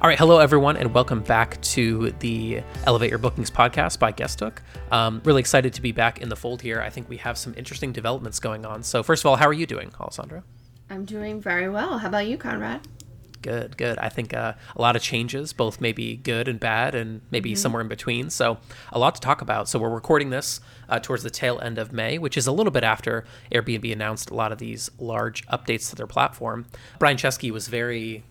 All right, hello everyone, and welcome back to the Elevate Your Bookings podcast by Guesthook. Um, really excited to be back in the fold here. I think we have some interesting developments going on. So, first of all, how are you doing, Alessandra? I'm doing very well. How about you, Conrad? Good, good. I think uh, a lot of changes, both maybe good and bad, and maybe mm-hmm. somewhere in between. So, a lot to talk about. So, we're recording this uh, towards the tail end of May, which is a little bit after Airbnb announced a lot of these large updates to their platform. Brian Chesky was very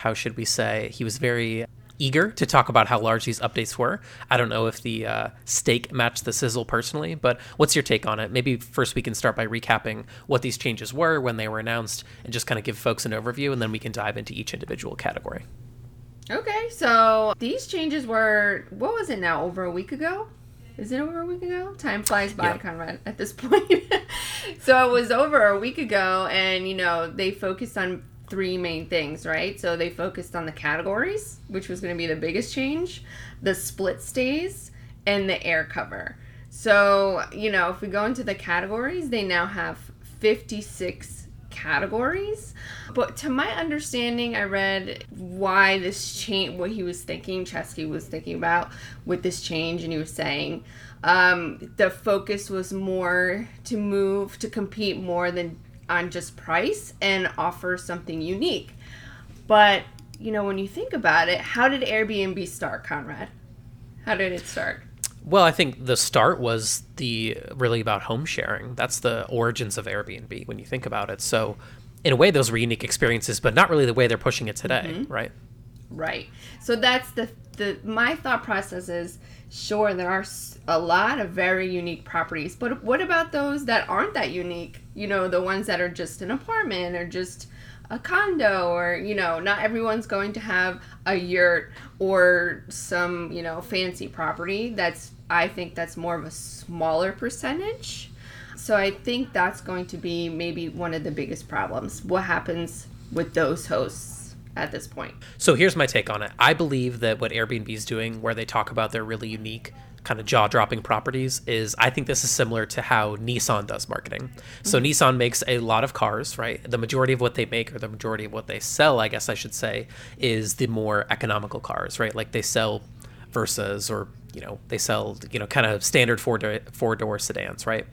how should we say, he was very eager to talk about how large these updates were. I don't know if the uh, steak matched the sizzle personally, but what's your take on it? Maybe first we can start by recapping what these changes were when they were announced and just kind of give folks an overview, and then we can dive into each individual category. Okay, so these changes were, what was it now, over a week ago? Is it over a week ago? Time flies by, yeah. Conrad, at this point. so it was over a week ago, and you know, they focused on three main things, right? So they focused on the categories, which was going to be the biggest change, the split stays, and the air cover. So, you know, if we go into the categories, they now have 56 categories. But to my understanding, I read why this change, what he was thinking, Chesky was thinking about with this change, and he was saying um, the focus was more to move to compete more than on just price and offer something unique. But, you know, when you think about it, how did Airbnb start, Conrad? How did it start? Well, I think the start was the really about home sharing. That's the origins of Airbnb when you think about it. So, in a way, those were unique experiences, but not really the way they're pushing it today, mm-hmm. right? Right. So that's the the my thought process is sure there are a lot of very unique properties but what about those that aren't that unique? You know the ones that are just an apartment or just a condo or you know not everyone's going to have a yurt or some you know fancy property. That's i think that's more of a smaller percentage. So i think that's going to be maybe one of the biggest problems. What happens with those hosts at this point. So here's my take on it. I believe that what Airbnb is doing, where they talk about their really unique kind of jaw-dropping properties is I think this is similar to how Nissan does marketing. So mm-hmm. Nissan makes a lot of cars, right? The majority of what they make or the majority of what they sell, I guess I should say, is the more economical cars, right? Like they sell Versas or you know they sell you know kind of standard four door, four door sedans, right?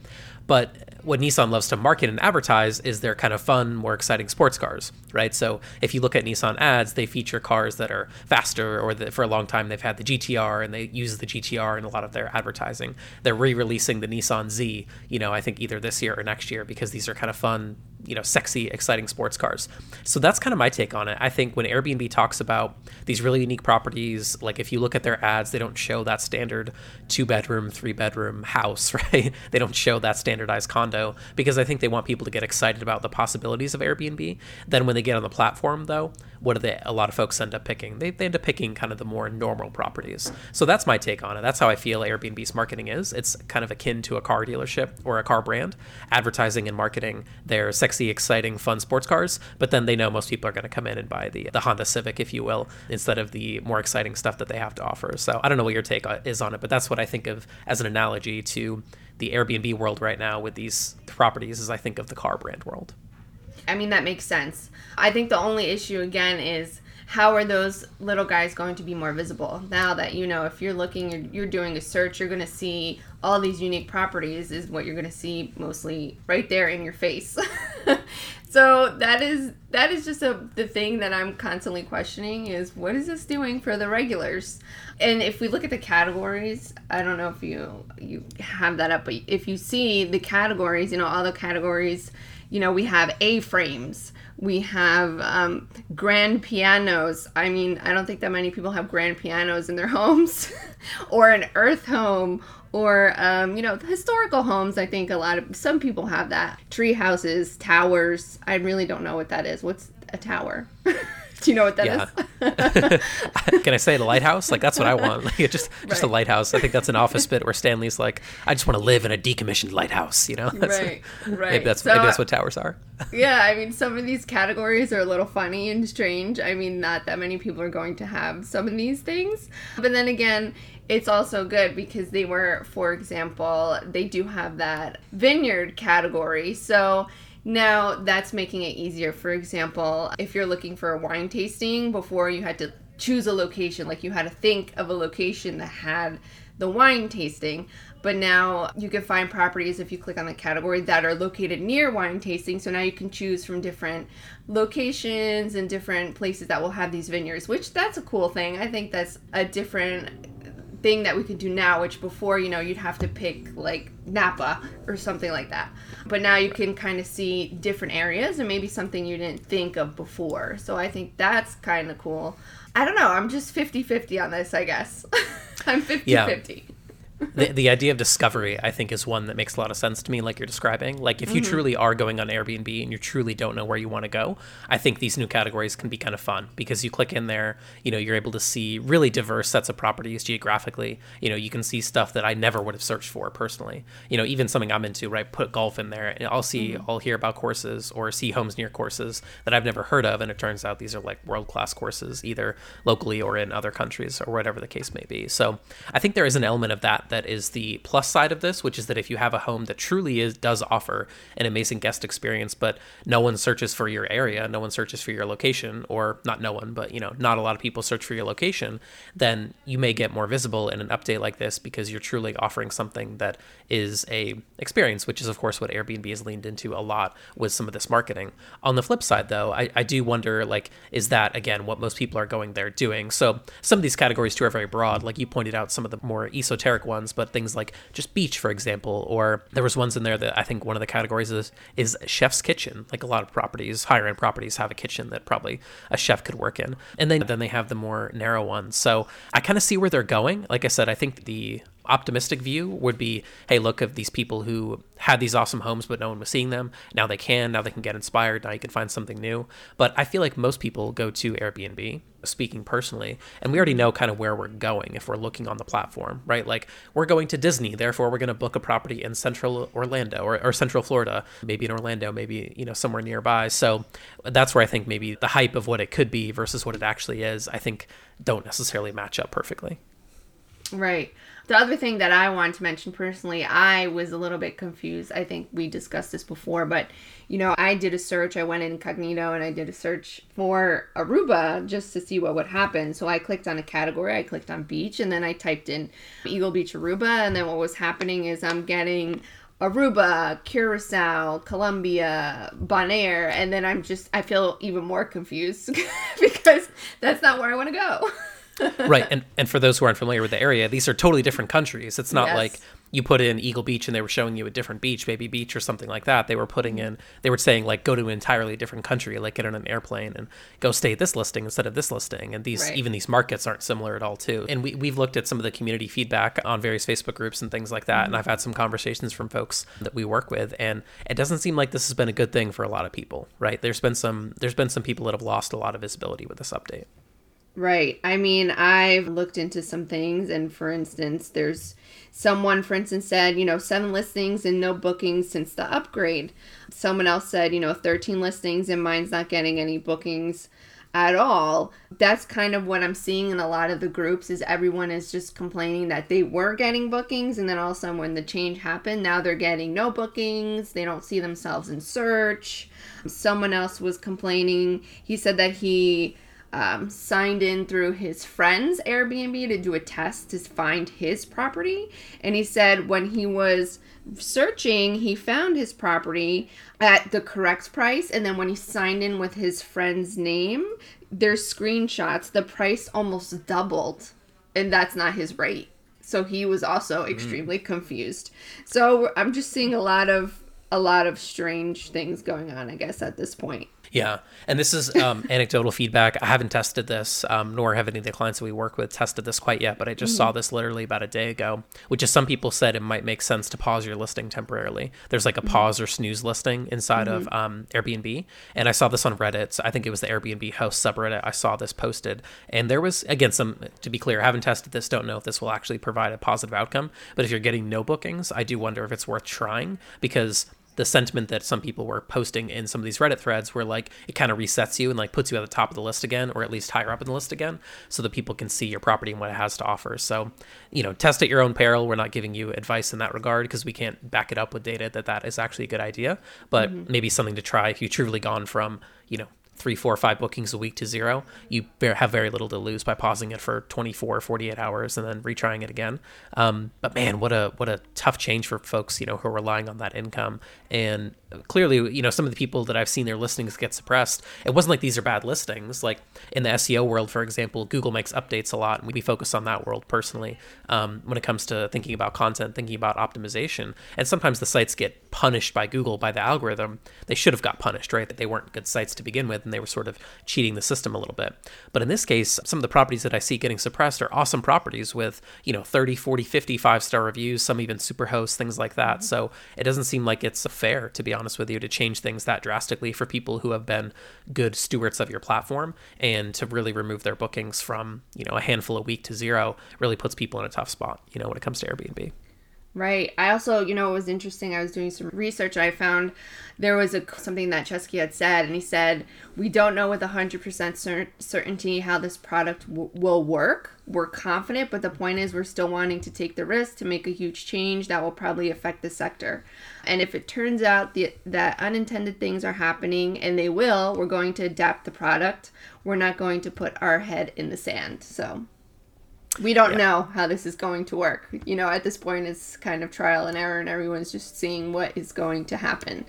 But what Nissan loves to market and advertise is their kind of fun, more exciting sports cars, right? So if you look at Nissan ads, they feature cars that are faster, or that for a long time they've had the GTR and they use the GTR in a lot of their advertising. They're re-releasing the Nissan Z, you know, I think either this year or next year because these are kind of fun, you know, sexy, exciting sports cars. So that's kind of my take on it. I think when Airbnb talks about these really unique properties, like if you look at their ads, they don't show that standard two bedroom, three bedroom house, right? They don't show that standardized condo because I think they want people to get excited about the possibilities of Airbnb. Then when they get on the platform, though, what do they? A lot of folks end up picking. They, they end up picking kind of the more normal properties. So that's my take on it. That's how I feel Airbnb's marketing is. It's kind of akin to a car dealership or a car brand, advertising and marketing their sexy, exciting, fun sports cars. But then they know most people are going to come in and buy the the Honda Civic, if you will, instead of the more exciting stuff that they have to offer. So I don't know what your take is on it, but that's what I think of as an analogy to the Airbnb world right now with these properties as I think of the car brand world. I mean, that makes sense. I think the only issue, again, is how are those little guys going to be more visible now that you know if you're looking you're, you're doing a search you're going to see all these unique properties is what you're going to see mostly right there in your face so that is that is just a the thing that i'm constantly questioning is what is this doing for the regulars and if we look at the categories i don't know if you you have that up but if you see the categories you know all the categories you know, we have A frames, we have um, grand pianos. I mean, I don't think that many people have grand pianos in their homes, or an earth home, or um, you know, historical homes. I think a lot of some people have that. Tree houses, towers. I really don't know what that is. What's a tower? Do you know what that yeah. is? Can I say the lighthouse? Like that's what I want. Like just just right. a lighthouse. I think that's an office bit where Stanley's like, I just want to live in a decommissioned lighthouse. You know? That's, right. Right. Maybe that's so, maybe that's what towers are. yeah, I mean, some of these categories are a little funny and strange. I mean, not that many people are going to have some of these things, but then again, it's also good because they were, for example, they do have that vineyard category. So Now, that's making it easier. For example, if you're looking for a wine tasting, before you had to choose a location, like you had to think of a location that had the wine tasting. But now you can find properties if you click on the category that are located near wine tasting. So now you can choose from different locations and different places that will have these vineyards, which that's a cool thing. I think that's a different thing that we could do now, which before, you know, you'd have to pick like Napa or something like that. But now you can kind of see different areas and maybe something you didn't think of before. So I think that's kind of cool. I don't know. I'm just 50 50 on this, I guess. I'm 50 yeah. 50 the, the idea of discovery i think is one that makes a lot of sense to me like you're describing like if you mm-hmm. truly are going on airbnb and you truly don't know where you want to go i think these new categories can be kind of fun because you click in there you know you're able to see really diverse sets of properties geographically you know you can see stuff that i never would have searched for personally you know even something i'm into right put golf in there and i'll see mm-hmm. i'll hear about courses or see homes near courses that i've never heard of and it turns out these are like world class courses either locally or in other countries or whatever the case may be so i think there is an element of that that is the plus side of this, which is that if you have a home that truly is does offer an amazing guest experience, but no one searches for your area, no one searches for your location, or not no one, but you know, not a lot of people search for your location, then you may get more visible in an update like this because you're truly offering something that is a experience, which is of course what Airbnb has leaned into a lot with some of this marketing. On the flip side though, I, I do wonder like, is that again what most people are going there doing? So some of these categories too are very broad, like you pointed out some of the more esoteric ones, but things like just beach, for example, or there was ones in there that I think one of the categories is is chef's kitchen. Like a lot of properties, higher end properties have a kitchen that probably a chef could work in, and then then they have the more narrow ones. So I kind of see where they're going. Like I said, I think the optimistic view would be hey look at these people who had these awesome homes but no one was seeing them now they can now they can get inspired now you can find something new. But i feel like most people go to airbnb speaking personally and we already know kind of where we're going if we're looking on the platform right? Like we're going to disney therefore we're going to book a property in central orlando or, or central florida maybe in orlando maybe you know somewhere nearby. So that's where i think maybe the hype of what it could be versus what it actually is i think don't necessarily match up perfectly right the other thing that I want to mention personally, I was a little bit confused. I think we discussed this before, but you know, I did a search. I went incognito and I did a search for Aruba just to see what would happen. So I clicked on a category, I clicked on beach, and then I typed in Eagle Beach Aruba. And then what was happening is I'm getting Aruba, Curacao, Colombia, Bonaire, and then I'm just I feel even more confused because that's not where I want to go. right, and and for those who aren't familiar with the area, these are totally different countries. It's not yes. like you put in Eagle Beach and they were showing you a different beach, Baby Beach or something like that. They were putting in, they were saying like go to an entirely different country, like get on an airplane and go stay at this listing instead of this listing. And these, right. even these markets aren't similar at all too. And we, we've looked at some of the community feedback on various Facebook groups and things like that. Mm-hmm. And I've had some conversations from folks that we work with and it doesn't seem like this has been a good thing for a lot of people, right? There's been some, there's been some people that have lost a lot of visibility with this update. Right. I mean, I've looked into some things, and for instance, there's someone, for instance, said, you know, seven listings and no bookings since the upgrade. Someone else said, you know, 13 listings and mine's not getting any bookings at all. That's kind of what I'm seeing in a lot of the groups is everyone is just complaining that they were getting bookings and then all of a sudden when the change happened, now they're getting no bookings. They don't see themselves in search. Someone else was complaining. He said that he um, signed in through his friend's Airbnb to do a test to find his property. And he said when he was searching, he found his property at the correct price. And then when he signed in with his friend's name, there's screenshots, the price almost doubled. And that's not his rate. So he was also mm. extremely confused. So I'm just seeing a lot of a lot of strange things going on, I guess, at this point. Yeah, and this is um, anecdotal feedback. I haven't tested this, um, nor have any of the clients that we work with tested this quite yet. But I just mm-hmm. saw this literally about a day ago, which is some people said it might make sense to pause your listing temporarily. There's like a mm-hmm. pause or snooze listing inside mm-hmm. of um, Airbnb, and I saw this on Reddit. So I think it was the Airbnb host subreddit. I saw this posted, and there was again some. To be clear, I haven't tested this. Don't know if this will actually provide a positive outcome. But if you're getting no bookings, I do wonder if it's worth trying because the sentiment that some people were posting in some of these Reddit threads where like it kind of resets you and like puts you at the top of the list again, or at least higher up in the list again, so that people can see your property and what it has to offer. So, you know, test at your own peril. We're not giving you advice in that regard because we can't back it up with data that that is actually a good idea, but mm-hmm. maybe something to try if you've truly gone from, you know, three, four, five bookings a week to zero, you have very little to lose by pausing it for 24, 48 hours and then retrying it again. Um, but man, what a what a tough change for folks, you know, who are relying on that income. And clearly, you know, some of the people that I've seen their listings get suppressed, it wasn't like these are bad listings. Like in the SEO world, for example, Google makes updates a lot, and we focus on that world personally um, when it comes to thinking about content, thinking about optimization. And sometimes the sites get punished by Google by the algorithm. They should have got punished, right? That they weren't good sites to begin with, and they were sort of cheating the system a little bit. But in this case, some of the properties that I see getting suppressed are awesome properties with, you know, 30, 40, 50 five star reviews, some even super hosts, things like that. Mm-hmm. So it doesn't seem like it's fair, to be honest with you, to change things that drastically for people who have been good stewards of your platform and to really remove their bookings from, you know, a handful a week to zero really puts people in a tough spot, you know, when it comes to Airbnb. Right. I also, you know, it was interesting. I was doing some research. I found there was a something that Chesky had said, and he said, "We don't know with hundred percent certainty how this product w- will work. We're confident, but the point is, we're still wanting to take the risk to make a huge change that will probably affect the sector. And if it turns out the, that unintended things are happening, and they will, we're going to adapt the product. We're not going to put our head in the sand." So we don't yeah. know how this is going to work. You know, at this point, it's kind of trial and error, and everyone's just seeing what is going to happen.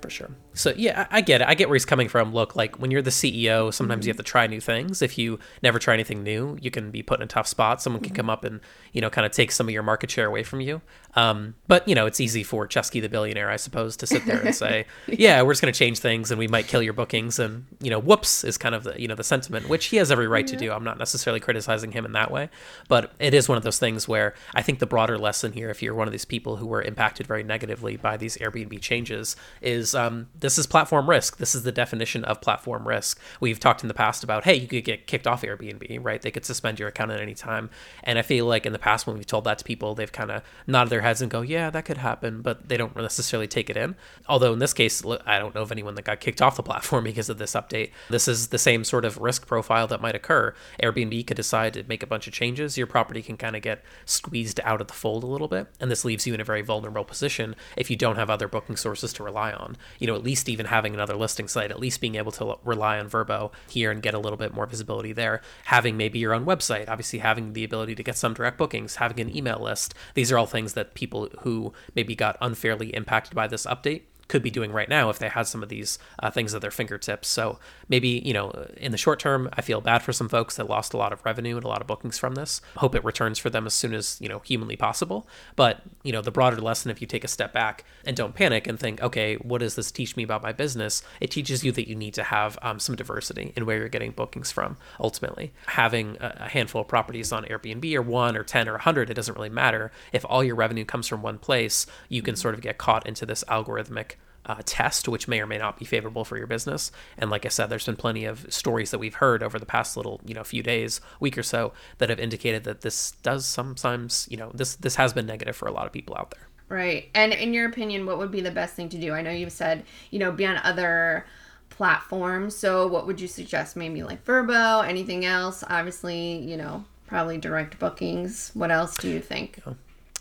For sure. So yeah, I, get it. I get where he's coming from. Look, like when you're the CEO, sometimes mm-hmm. you have to try new things. If you never try anything new, you can be put in a tough spot. Someone can mm-hmm. come up and you know kind of take some of your market share away from you. Um, but you know, it's easy for Chesky the billionaire, I suppose, to sit there and say, "Yeah, we're just going to change things, and we might kill your bookings." And you know, whoops is kind of the you know the sentiment, which he has every right yeah. to do. I'm not necessarily criticizing him in that way, but it is one of those things where I think the broader lesson here, if you're one of these people who were impacted very negatively by these Airbnb changes, is um, this is platform risk. This is the definition of platform risk. We've talked in the past about, hey, you could get kicked off Airbnb, right? They could suspend your account at any time. And I feel like in the past, when we've told that to people, they've kind of nodded their heads and go, yeah, that could happen, but they don't necessarily take it in. Although in this case, I don't know of anyone that got kicked off the platform because of this update. This is the same sort of risk profile that might occur. Airbnb could decide to make a bunch of changes. Your property can kind of get squeezed out of the fold a little bit. And this leaves you in a very vulnerable position if you don't have other booking sources to rely on. You know, at least even having another another listing site, at least being able to rely on Vrbo here and get a little bit more visibility there. Having maybe your own website, obviously having the ability to get some direct bookings, having an email list. These are all things that people who maybe got unfairly impacted by this update could be doing right now if they had some of these uh, things at their fingertips. So maybe, you know, in the short term, I feel bad for some folks that lost a lot of revenue and a lot of bookings from this. Hope it returns for them as soon as, you know, humanly possible. But, you know, the broader lesson, if you take a step back and don't panic and think, okay, what does this teach me about my business? It teaches you that you need to have um, some diversity in where you're getting bookings from, ultimately. Having a handful of properties on Airbnb or one or 10 or 100, it doesn't really matter. If all your revenue comes from one place, you can sort of get caught into this algorithmic uh, test, which may or may not be favorable for your business. And like I said, there's been plenty of stories that we've heard over the past little, you know, few days, week or so, that have indicated that this does sometimes, you know, this this has been negative for a lot of people out there. Right. And in your opinion, what would be the best thing to do? I know you've said, you know, be on other platforms. So what would you suggest? Maybe like Vrbo, anything else? Obviously, you know, probably direct bookings. What else do you think? Yeah.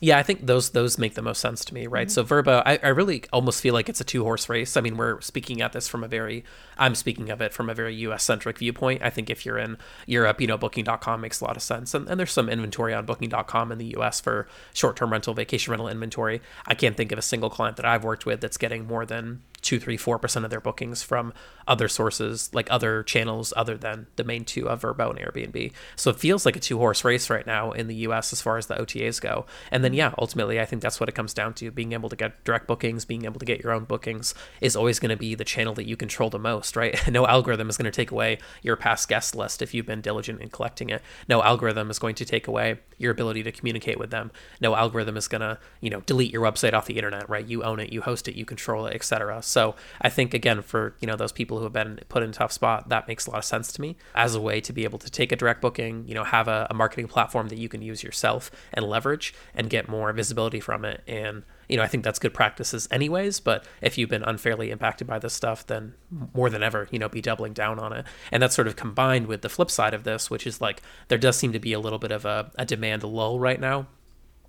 Yeah, I think those those make the most sense to me, right? Mm-hmm. So Vrbo, I, I really almost feel like it's a two horse race. I mean, we're speaking at this from a very, I'm speaking of it from a very U.S. centric viewpoint. I think if you're in Europe, you know, Booking.com makes a lot of sense, and, and there's some inventory on Booking.com in the U.S. for short term rental, vacation rental inventory. I can't think of a single client that I've worked with that's getting more than two, three, four percent of their bookings from other sources, like other channels other than the main two of Vrbo and Airbnb. So it feels like a two horse race right now in the US as far as the OTAs go. And then yeah, ultimately I think that's what it comes down to. Being able to get direct bookings, being able to get your own bookings is always going to be the channel that you control the most, right? no algorithm is going to take away your past guest list if you've been diligent in collecting it. No algorithm is going to take away your ability to communicate with them. No algorithm is going to, you know, delete your website off the internet, right? You own it, you host it, you control it, etc So I think again for you know those people who have been put in a tough spot, that makes a lot of sense to me as a way to be able to take a direct booking, you know, have a, a marketing platform that you can use yourself and leverage and get more visibility from it and you know, I think that's good practices anyways, but if you've been unfairly impacted by this stuff, then more than ever, you know, be doubling down on it. And that's sort of combined with the flip side of this, which is like there does seem to be a little bit of a, a demand lull right now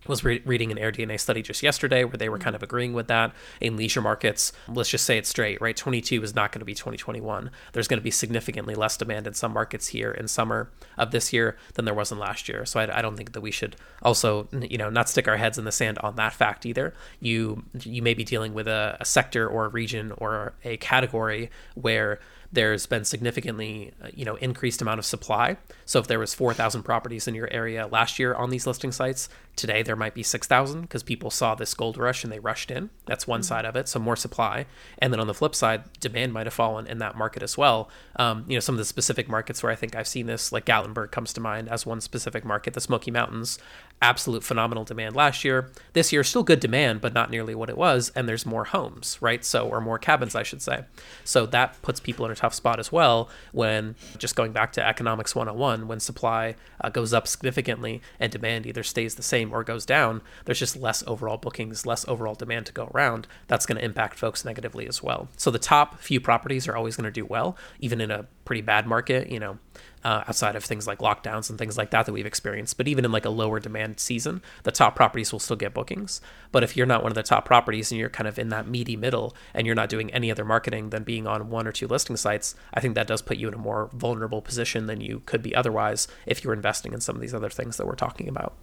was re- reading an AirDNA study just yesterday where they were kind of agreeing with that in leisure markets. Let's just say it straight, right? 22 is not going to be 2021. There's going to be significantly less demand in some markets here in summer of this year than there was in last year. So I, I don't think that we should also, you know, not stick our heads in the sand on that fact either. You you may be dealing with a, a sector or a region or a category where there's been significantly uh, you know increased amount of supply so if there was 4000 properties in your area last year on these listing sites today there might be 6000 because people saw this gold rush and they rushed in that's one mm-hmm. side of it so more supply and then on the flip side demand might have fallen in that market as well um, you know some of the specific markets where i think i've seen this like gatlinburg comes to mind as one specific market the smoky mountains absolute phenomenal demand last year. This year, still good demand, but not nearly what it was. And there's more homes, right? So, or more cabins, I should say. So that puts people in a tough spot as well. When just going back to economics 101, when supply uh, goes up significantly and demand either stays the same or goes down, there's just less overall bookings, less overall demand to go around. That's going to impact folks negatively as well. So the top few properties are always going to do well, even in a pretty bad market. You know, uh, outside of things like lockdowns and things like that that we've experienced. But even in like a lower demand season, the top properties will still get bookings. But if you're not one of the top properties and you're kind of in that meaty middle and you're not doing any other marketing than being on one or two listing sites, I think that does put you in a more vulnerable position than you could be otherwise if you're investing in some of these other things that we're talking about.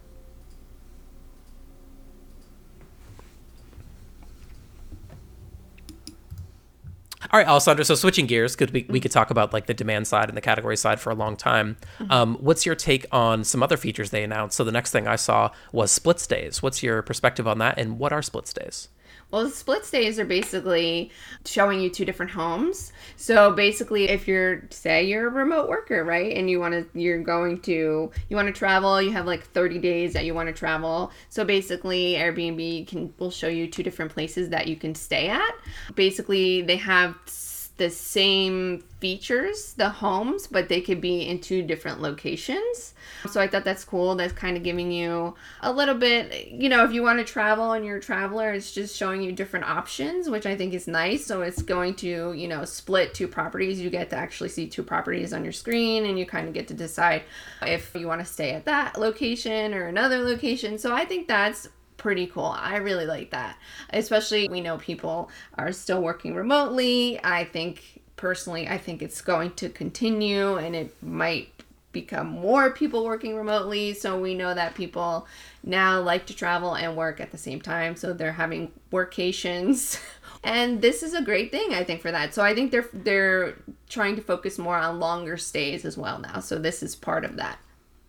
All right, Alessandra. So switching gears, could we, we could talk about like the demand side and the category side for a long time. Mm-hmm. Um, what's your take on some other features they announced? So the next thing I saw was split stays. What's your perspective on that, and what are split stays? Well, the split stays are basically showing you two different homes. So basically, if you're say you're a remote worker, right, and you want to you're going to you want to travel, you have like 30 days that you want to travel. So basically, Airbnb can will show you two different places that you can stay at. Basically, they have the same features, the homes, but they could be in two different locations. So I thought that's cool. That's kind of giving you a little bit, you know, if you want to travel and you're a traveler, it's just showing you different options, which I think is nice. So it's going to, you know, split two properties. You get to actually see two properties on your screen and you kind of get to decide if you want to stay at that location or another location. So I think that's pretty cool. I really like that. Especially we know people are still working remotely. I think personally I think it's going to continue and it might become more people working remotely. So we know that people now like to travel and work at the same time. So they're having workations. and this is a great thing I think for that. So I think they're they're trying to focus more on longer stays as well now. So this is part of that.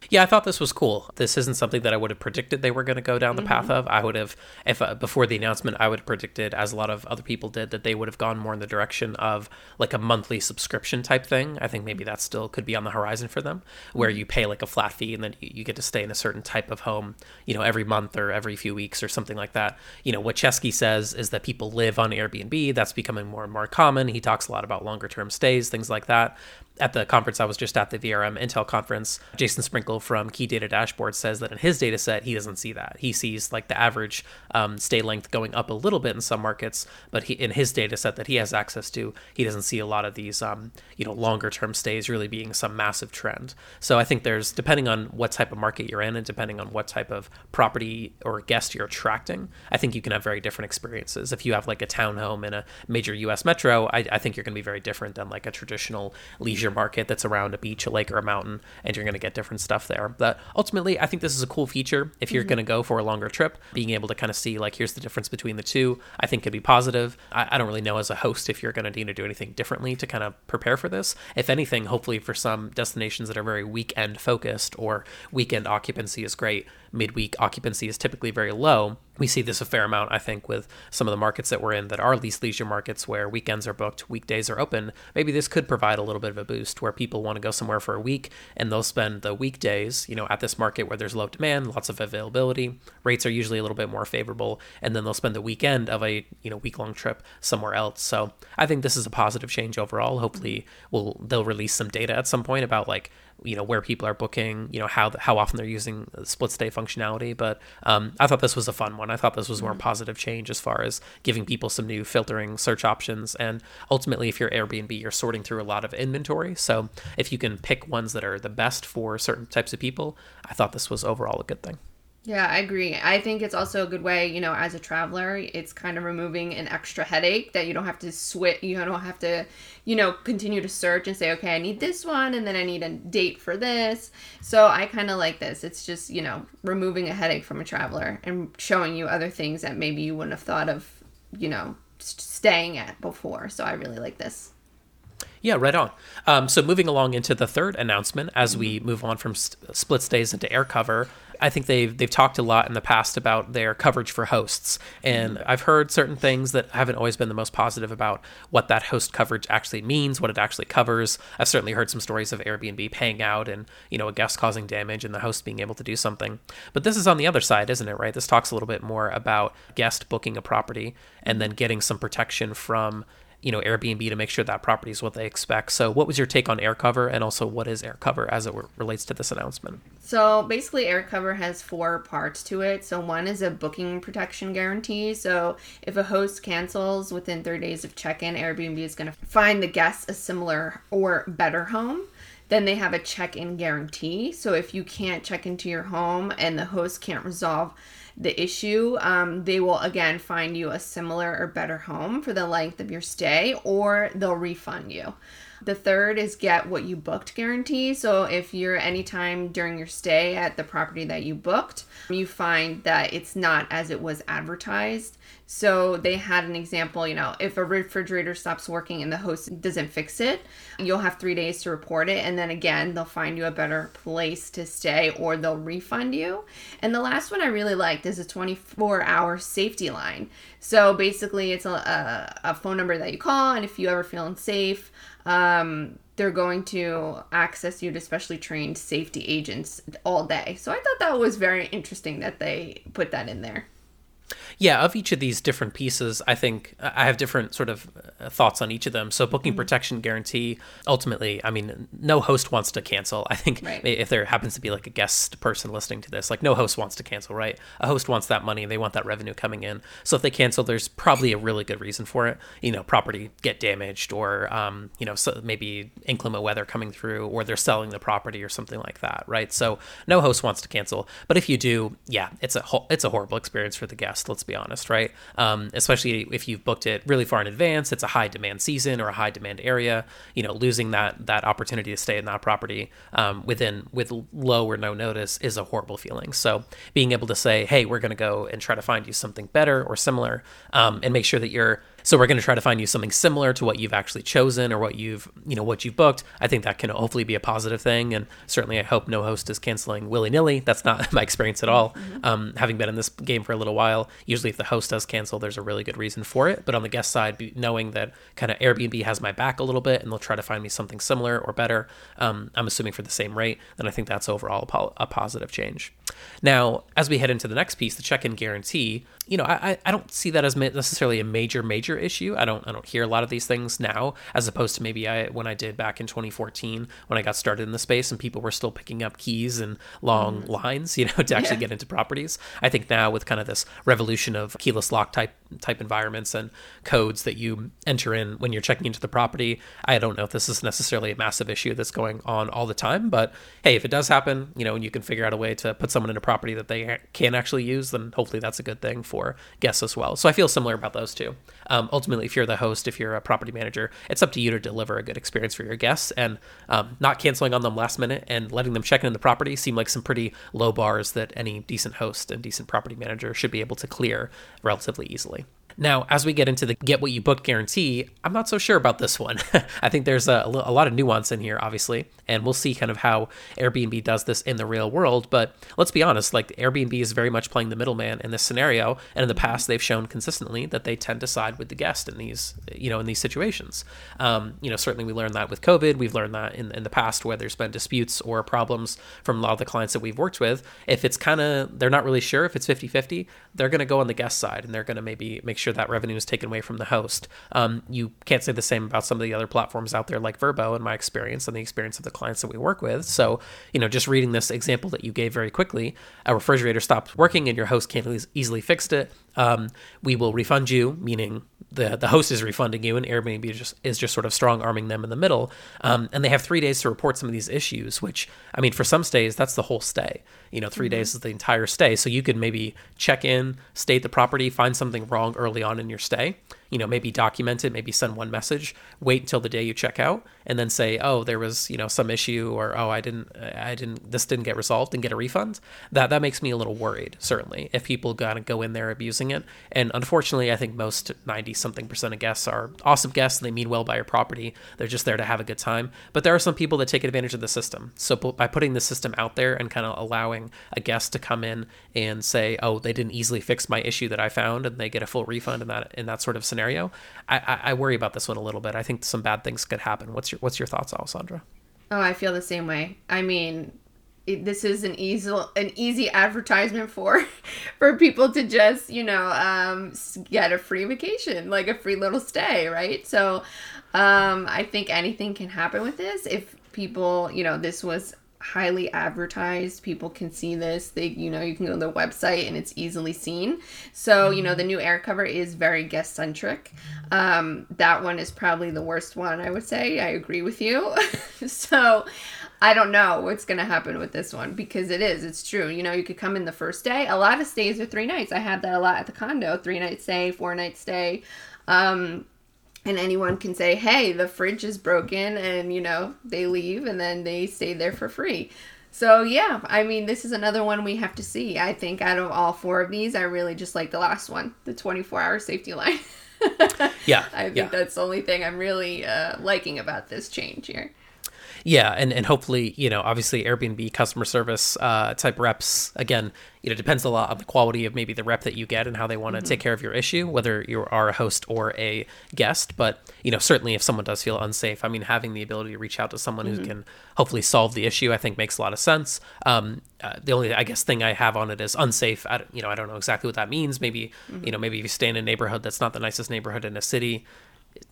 Yeah, I thought this was cool. This isn't something that I would have predicted they were going to go down the mm-hmm. path of. I would have, if uh, before the announcement, I would have predicted, as a lot of other people did, that they would have gone more in the direction of like a monthly subscription type thing. I think maybe that still could be on the horizon for them, where mm-hmm. you pay like a flat fee and then you get to stay in a certain type of home, you know, every month or every few weeks or something like that. You know, what Chesky says is that people live on Airbnb. That's becoming more and more common. He talks a lot about longer term stays, things like that at the conference I was just at, the VRM Intel conference, Jason Sprinkle from Key Data Dashboard says that in his data set, he doesn't see that. He sees like the average um, stay length going up a little bit in some markets, but he, in his data set that he has access to, he doesn't see a lot of these, um, you know, longer term stays really being some massive trend. So I think there's, depending on what type of market you're in and depending on what type of property or guest you're attracting, I think you can have very different experiences. If you have like a townhome in a major US metro, I, I think you're going to be very different than like a traditional leisure market that's around a beach, a lake, or a mountain, and you're going to get different stuff there. But ultimately, I think this is a cool feature if you're mm-hmm. going to go for a longer trip. Being able to kind of see like here's the difference between the two, I think could be positive. I, I don't really know as a host if you're going to need to do anything differently to kind of prepare for this. If anything, hopefully for some destinations that are very weekend focused or weekend occupancy is great, midweek occupancy is typically very low we see this a fair amount, I think, with some of the markets that we're in that are least leisure markets where weekends are booked, weekdays are open. Maybe this could provide a little bit of a boost where people want to go somewhere for a week and they'll spend the weekdays, you know, at this market where there's low demand, lots of availability, rates are usually a little bit more favorable, and then they'll spend the weekend of a, you know, week long trip somewhere else. So I think this is a positive change overall. Hopefully, we'll they'll release some data at some point about like you know where people are booking you know how how often they're using split stay functionality but um, i thought this was a fun one. I thought this was more mm-hmm. positive change as far as giving people some new filtering search options. And ultimately if you're airbnb you're sorting through a lot of inventory. So if you can pick ones that are the best for certain types of people i thought this was overall a good thing yeah, I agree. I think it's also a good way, you know, as a traveler, it's kind of removing an extra headache that you don't have to switch, you don't have to, you know, continue to search and say, okay, I need this one and then I need a date for this. So I kind of like this. It's just, you know, removing a headache from a traveler and showing you other things that maybe you wouldn't have thought of, you know, staying at before. So I really like this. Yeah, right on. Um, so moving along into the third announcement, as we move on from st- split stays into AirCover, I think they've they've talked a lot in the past about their coverage for hosts, and mm-hmm. I've heard certain things that haven't always been the most positive about what that host coverage actually means, what it actually covers. I've certainly heard some stories of Airbnb paying out and you know a guest causing damage and the host being able to do something. But this is on the other side, isn't it? Right? This talks a little bit more about guest booking a property and then getting some protection from you know Airbnb to make sure that property is what they expect. So, what was your take on AirCover, and also what is AirCover as it relates to this announcement? So, basically, AirCover has four parts to it. So, one is a booking protection guarantee. So, if a host cancels within 30 days of check-in, Airbnb is going to find the guest a similar or better home. Then they have a check-in guarantee. So, if you can't check into your home and the host can't resolve the issue, um, they will again find you a similar or better home for the length of your stay, or they'll refund you. The third is get what you booked guarantee. So if you're anytime during your stay at the property that you booked, you find that it's not as it was advertised, so they had an example, you know, if a refrigerator stops working and the host doesn't fix it, you'll have three days to report it. And then again, they'll find you a better place to stay or they'll refund you. And the last one I really liked is a 24 hour safety line. So basically, it's a, a, a phone number that you call, and if you ever feel unsafe, um, they're going to access you to specially trained safety agents all day. So I thought that was very interesting that they put that in there. Yeah, of each of these different pieces, I think I have different sort of uh, thoughts on each of them. So, booking mm-hmm. protection guarantee, ultimately, I mean, no host wants to cancel. I think right. if there happens to be like a guest person listening to this, like no host wants to cancel, right? A host wants that money, they want that revenue coming in. So, if they cancel, there's probably a really good reason for it. You know, property get damaged, or um, you know, so maybe inclement weather coming through, or they're selling the property, or something like that, right? So, no host wants to cancel. But if you do, yeah, it's a ho- it's a horrible experience for the guest. Let's be honest, right? Um, especially if you've booked it really far in advance, it's a high demand season or a high demand area. You know, losing that that opportunity to stay in that property um, within with low or no notice is a horrible feeling. So being able to say, hey, we're going to go and try to find you something better or similar, um, and make sure that you're so we're going to try to find you something similar to what you've actually chosen or what you've, you know, what you've booked. I think that can hopefully be a positive thing. And certainly I hope no host is canceling willy nilly. That's not my experience at all. Mm-hmm. Um, having been in this game for a little while, usually if the host does cancel, there's a really good reason for it. But on the guest side, knowing that kind of Airbnb has my back a little bit and they'll try to find me something similar or better, um, I'm assuming for the same rate, then I think that's overall a, po- a positive change. Now, as we head into the next piece, the check-in guarantee, you know, I, I don't see that as necessarily a major, major issue. I don't I don't hear a lot of these things now, as opposed to maybe I when I did back in 2014 when I got started in the space and people were still picking up keys and long mm. lines, you know, to actually yeah. get into properties. I think now with kind of this revolution of keyless lock type type environments and codes that you enter in when you're checking into the property, I don't know if this is necessarily a massive issue that's going on all the time, but hey, if it does happen, you know, and you can figure out a way to put someone in a property that they can actually use, then hopefully that's a good thing for guests as well. So I feel similar about those two. Um, ultimately, if you're the host, if you're a property manager, it's up to you to deliver a good experience for your guests and um, not canceling on them last minute and letting them check in the property seem like some pretty low bars that any decent host and decent property manager should be able to clear relatively easily. Now, as we get into the get what you booked guarantee, I'm not so sure about this one. I think there's a, a, lot of nuance in here, obviously, and we'll see kind of how Airbnb does this in the real world. But let's be honest, like Airbnb is very much playing the middleman in this scenario, and in the past they've shown consistently that they tend to side with the guest in these, you know, in these situations. Um, you know, certainly we learned that with COVID. We've learned that in, in the past where there's been disputes or problems from a lot of the clients that we've worked with. If it's kind of they're not really sure if it's 50-50, they're going to go on the guest side and they're going to maybe make sure that revenue is taken away from the host. Um, you can't say the same about some of the other platforms out there like Vrbo in my experience and the experience of the clients that we work with. So, you know, just reading this example that you gave very quickly, a refrigerator stops working and your host can't easily fix it. Um, we will refund you, meaning the the host is refunding you, and Airbnb is just is just sort of strong arming them in the middle. Um, and they have three days to report some of these issues, which I mean, for some stays, that's the whole stay. You know, 3 mm-hmm. days is the entire stay. So you could maybe check in, stay at the property, find something wrong early on in your stay, you know, maybe document it, maybe send one message, wait until the day you check out, and then say, oh, there was, you know, some issue or, oh, I didn't, I didn't, this didn't get resolved and get a refund. That, that makes me a little worried, certainly, if people gotta go in there abusing it. And unfortunately, I think most 90 something percent of guests are awesome guests and they mean well by your property. They're just there to have a good time. But there are some people that take advantage of the system. So by putting the system out there and kind of allowing a guest to come in and say, oh, they didn't easily fix my issue that I found and they get a full refund in that, in that sort of scenario scenario, I, I, I worry about this one a little bit. I think some bad things could happen. What's your What's your thoughts, Alessandra? Oh, I feel the same way. I mean, this is an easy an easy advertisement for for people to just you know um, get a free vacation, like a free little stay, right? So, um, I think anything can happen with this if people, you know, this was highly advertised. People can see this. They, you know, you can go to the website and it's easily seen. So, you know, the new air cover is very guest centric. Um, that one is probably the worst one, I would say. I agree with you. so, I don't know what's going to happen with this one because it is. It's true. You know, you could come in the first day. A lot of stays are three nights. I had that a lot at the condo three night stay, four night stay. Um, and anyone can say, "Hey, the fridge is broken," and you know they leave, and then they stay there for free. So yeah, I mean, this is another one we have to see. I think out of all four of these, I really just like the last one, the 24-hour safety line. yeah, I think yeah. that's the only thing I'm really uh, liking about this change here. Yeah, and, and hopefully, you know, obviously Airbnb customer service uh, type reps, again, you know, depends a lot on the quality of maybe the rep that you get and how they want to mm-hmm. take care of your issue, whether you are a host or a guest. But, you know, certainly if someone does feel unsafe, I mean, having the ability to reach out to someone mm-hmm. who can hopefully solve the issue, I think makes a lot of sense. Um, uh, the only, I guess, thing I have on it is unsafe. I, you know, I don't know exactly what that means. Maybe, mm-hmm. you know, maybe if you stay in a neighborhood that's not the nicest neighborhood in a city,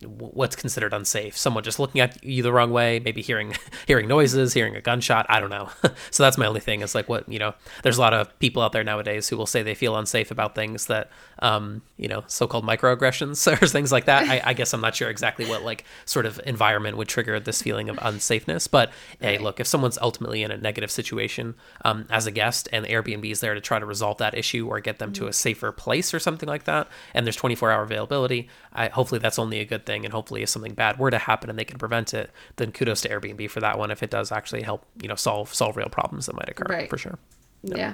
what's considered unsafe. Someone just looking at you the wrong way maybe hearing hearing noises hearing a gunshot i don't know. So that's my only thing it's like what you know there's a lot of people out there nowadays who will say they feel unsafe about things that um you know so-called microaggressions or things like that I, I, guess i'm not sure exactly what like sort of environment would trigger this feeling of unsafeness but hey look if someone's ultimately in a negative situation um, as a guest and airbnb is there to try to resolve that issue or get them to a safer place or something like that and there's 24 hour availability I, hopefully that's only a good thing and hopefully if something bad were to happen and they can prevent it then kudos to airbnb for that one if it does actually help you know solve solve real problems that might occur right. for sure yeah. Yeah.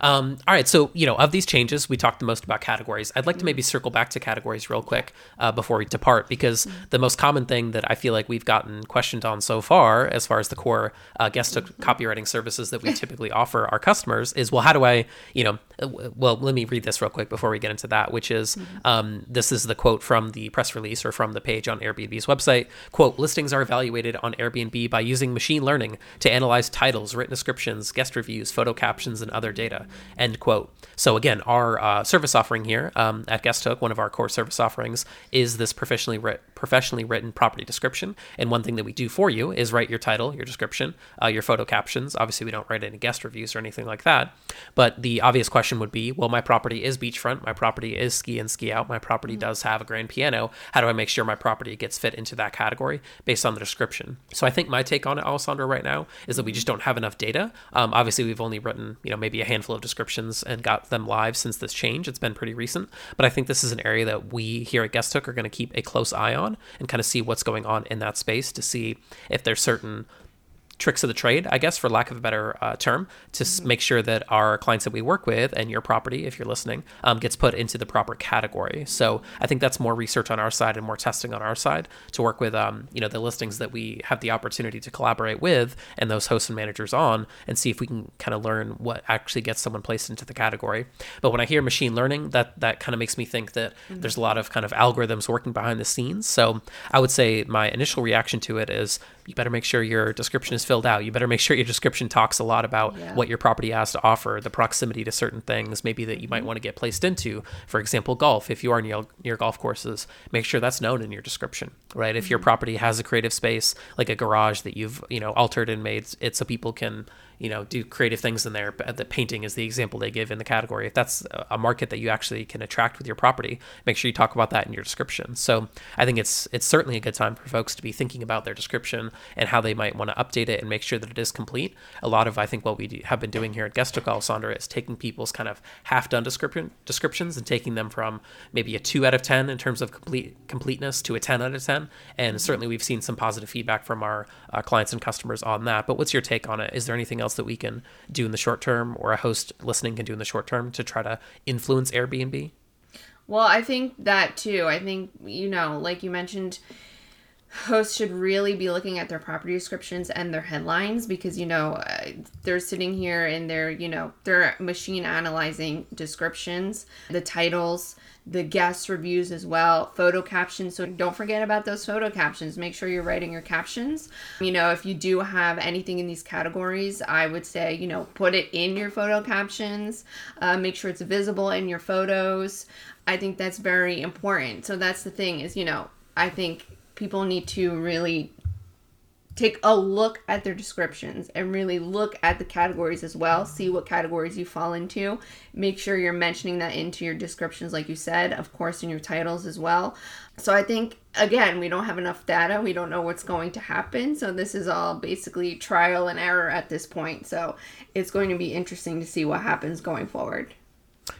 Um, all right. So, you know, of these changes, we talked the most about categories. I'd like to maybe circle back to categories real quick uh, before we depart, because the most common thing that I feel like we've gotten questioned on so far, as far as the core uh, guest copywriting services that we typically offer our customers, is well, how do I, you know, uh, well, let me read this real quick before we get into that, which is um, this is the quote from the press release or from the page on Airbnb's website. Quote, listings are evaluated on Airbnb by using machine learning to analyze titles, written descriptions, guest reviews, photo captions, and other data. End quote. So again, our uh, service offering here um, at Guesthook, one of our core service offerings, is this professionally writ- professionally written property description. And one thing that we do for you is write your title, your description, uh, your photo captions. Obviously, we don't write any guest reviews or anything like that. But the obvious question would be, well, my property is beachfront, my property is ski and ski out, my property mm-hmm. does have a grand piano. How do I make sure my property gets fit into that category based on the description? So I think my take on it, Alessandro, right now is that we just don't have enough data. Um, obviously, we've only written, you know, maybe a handful of descriptions and got them live since this change. It's been pretty recent, but I think this is an area that we here at Guesthook are going to keep a close eye on and kind of see what's going on in that space to see if there's certain tricks of the trade, I guess, for lack of a better uh, term, to mm-hmm. make sure that our clients that we work with and your property, if you're listening, um, gets put into the proper category. So I think that's more research on our side and more testing on our side to work with, um, you know, the listings that we have the opportunity to collaborate with and those hosts and managers on, and see if we can kind of learn what actually gets someone placed into the category. But when I hear machine learning, that that kind of makes me think that mm-hmm. there's a lot of kind of algorithms working behind the scenes. So I would say my initial reaction to it is you better make sure your description is filled out. You better make sure your description talks a lot about yeah. what your property has to offer, the proximity to certain things, maybe that you might mm-hmm. want to get placed into. For example, golf. If you are near, near golf courses, make sure that's known in your description, right? If your mm-hmm. property has a creative space like a garage that you've you know altered and made it so people can you know do creative things in there but the painting is the example they give in the category. If that's a market that you actually can attract with your property make sure you talk about that in your description. So i think it's it's certainly a good time for folks to be thinking about their description and how they might want to update it and make sure that it is complete. A lot of i think what we have been doing here at guest Alessandra is taking people's kind of half done description descriptions and taking them from maybe a 2 out of 10 in terms of complete completeness to a 10 out of 10 and certainly we've seen some positive feedback from our uh, clients and customers on that but what's your take on it? Is there anything else else that we can do in the short term or a host listening can do in the short term to try to influence Airbnb? Well, I think that too. I think, you know, like you mentioned, hosts should really be looking at their property descriptions and their headlines because you know uh, they're sitting here and they're you know they're machine analyzing descriptions the titles the guest reviews as well, photo captions. So don't forget about those photo captions. Make sure you're writing your captions. You know, if you do have anything in these categories, I would say, you know, put it in your photo captions. Uh, make sure it's visible in your photos. I think that's very important. So that's the thing is, you know, I think people need to really take a look at their descriptions and really look at the categories as well. See what categories you fall into. Make sure you're mentioning that into your descriptions, like you said, of course, in your titles as well. So I think, again, we don't have enough data. We don't know what's going to happen. So this is all basically trial and error at this point. So it's going to be interesting to see what happens going forward.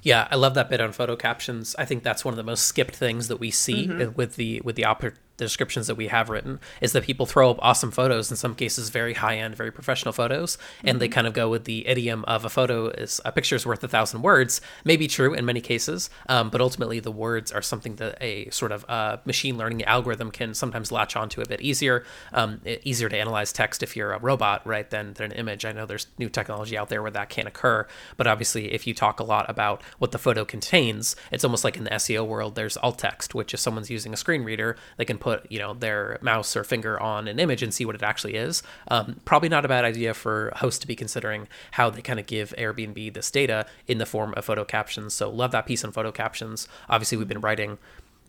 Yeah, I love that bit on photo captions. I think that's one of the most skipped things that we see mm-hmm. with the with the op- the descriptions that we have written is that people throw up awesome photos in some cases very high end very professional photos and mm-hmm. they kind of go with the idiom of a photo is a picture is worth a thousand words may be true in many cases um, but ultimately the words are something that a sort of uh, machine learning algorithm can sometimes latch onto a bit easier um, easier to analyze text if you're a robot right than, than an image i know there's new technology out there where that can occur but obviously if you talk a lot about what the photo contains it's almost like in the seo world there's alt text which if someone's using a screen reader they can put put you know their mouse or finger on an image and see what it actually is. Um, probably not a bad idea for hosts to be considering how they kind of give Airbnb this data in the form of photo captions. So love that piece on photo captions. Obviously, we've been writing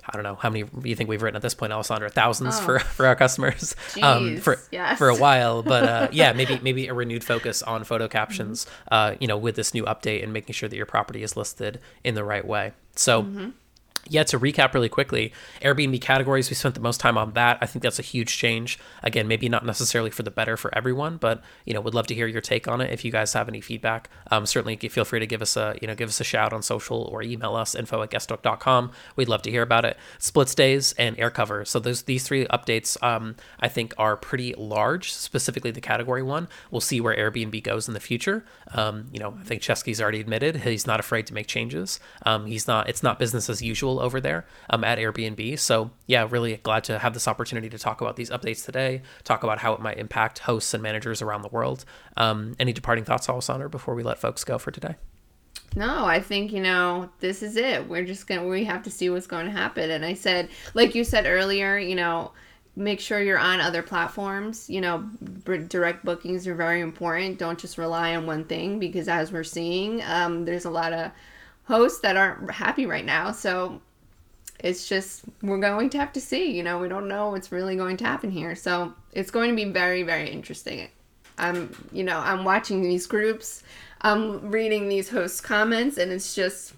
I don't know how many you think we've written at this point, Alessandra. Thousands oh. for for our customers um, for yes. for a while, but uh, yeah, maybe maybe a renewed focus on photo captions. Mm-hmm. Uh, you know, with this new update and making sure that your property is listed in the right way. So. Mm-hmm yeah, to recap really quickly, Airbnb categories, we spent the most time on that. I think that's a huge change. Again, maybe not necessarily for the better for everyone, but you know, would love to hear your take on it. If you guys have any feedback, um, certainly feel free to give us a you know give us a shout on social or email us info at guesthook.com. We'd love to hear about it. Split stays and air cover. So those these three updates, um, I think, are pretty large. Specifically, the category one. We'll see where Airbnb goes in the future. Um, you know, I think Chesky's already admitted he's not afraid to make changes. Um, he's not. It's not business as usual over there um, at Airbnb. So, yeah, really glad to have this opportunity to talk about these updates today, talk about how it might impact hosts and managers around the world. Um, any departing thoughts, Alessandra, before we let folks go for today? No, I think, you know, this is it. We're just going to, we have to see what's going to happen. And I said, like you said earlier, you know, make sure you're on other platforms. You know, direct bookings are very important. Don't just rely on one thing because as we're seeing, um, there's a lot of hosts that aren't happy right now. So it's just we're going to have to see. You know, we don't know what's really going to happen here. So it's going to be very, very interesting. I'm, you know, I'm watching these groups, I'm reading these host comments, and it's just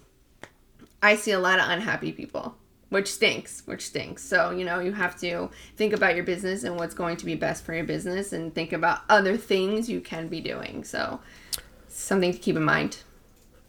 I see a lot of unhappy people, which stinks, which stinks. So, you know, you have to think about your business and what's going to be best for your business and think about other things you can be doing. So, something to keep in mind.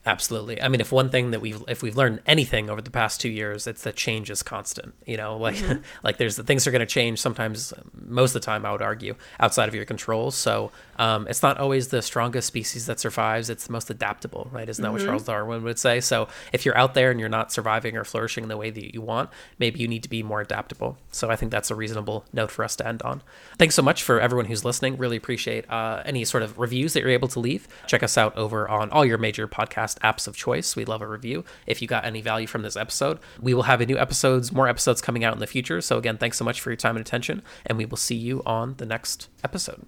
Absolutely. I mean, if one thing that we've if we've learned anything over the past two years, it's that change is constant. You know, like mm-hmm. like there's the things are going to change. Sometimes, most of the time, I would argue outside of your control. So um, it's not always the strongest species that survives. It's the most adaptable, right? Isn't that mm-hmm. what Charles Darwin would say? So if you're out there and you're not surviving or flourishing the way that you want, maybe you need to be more adaptable. So I think that's a reasonable note for us to end on. Thanks so much for everyone who's listening. Really appreciate uh, any sort of reviews that you're able to leave. Check us out over on all your major podcast podcast apps of choice. We love a review. If you got any value from this episode, we will have a new episodes, more episodes coming out in the future. So again, thanks so much for your time and attention, and we will see you on the next episode.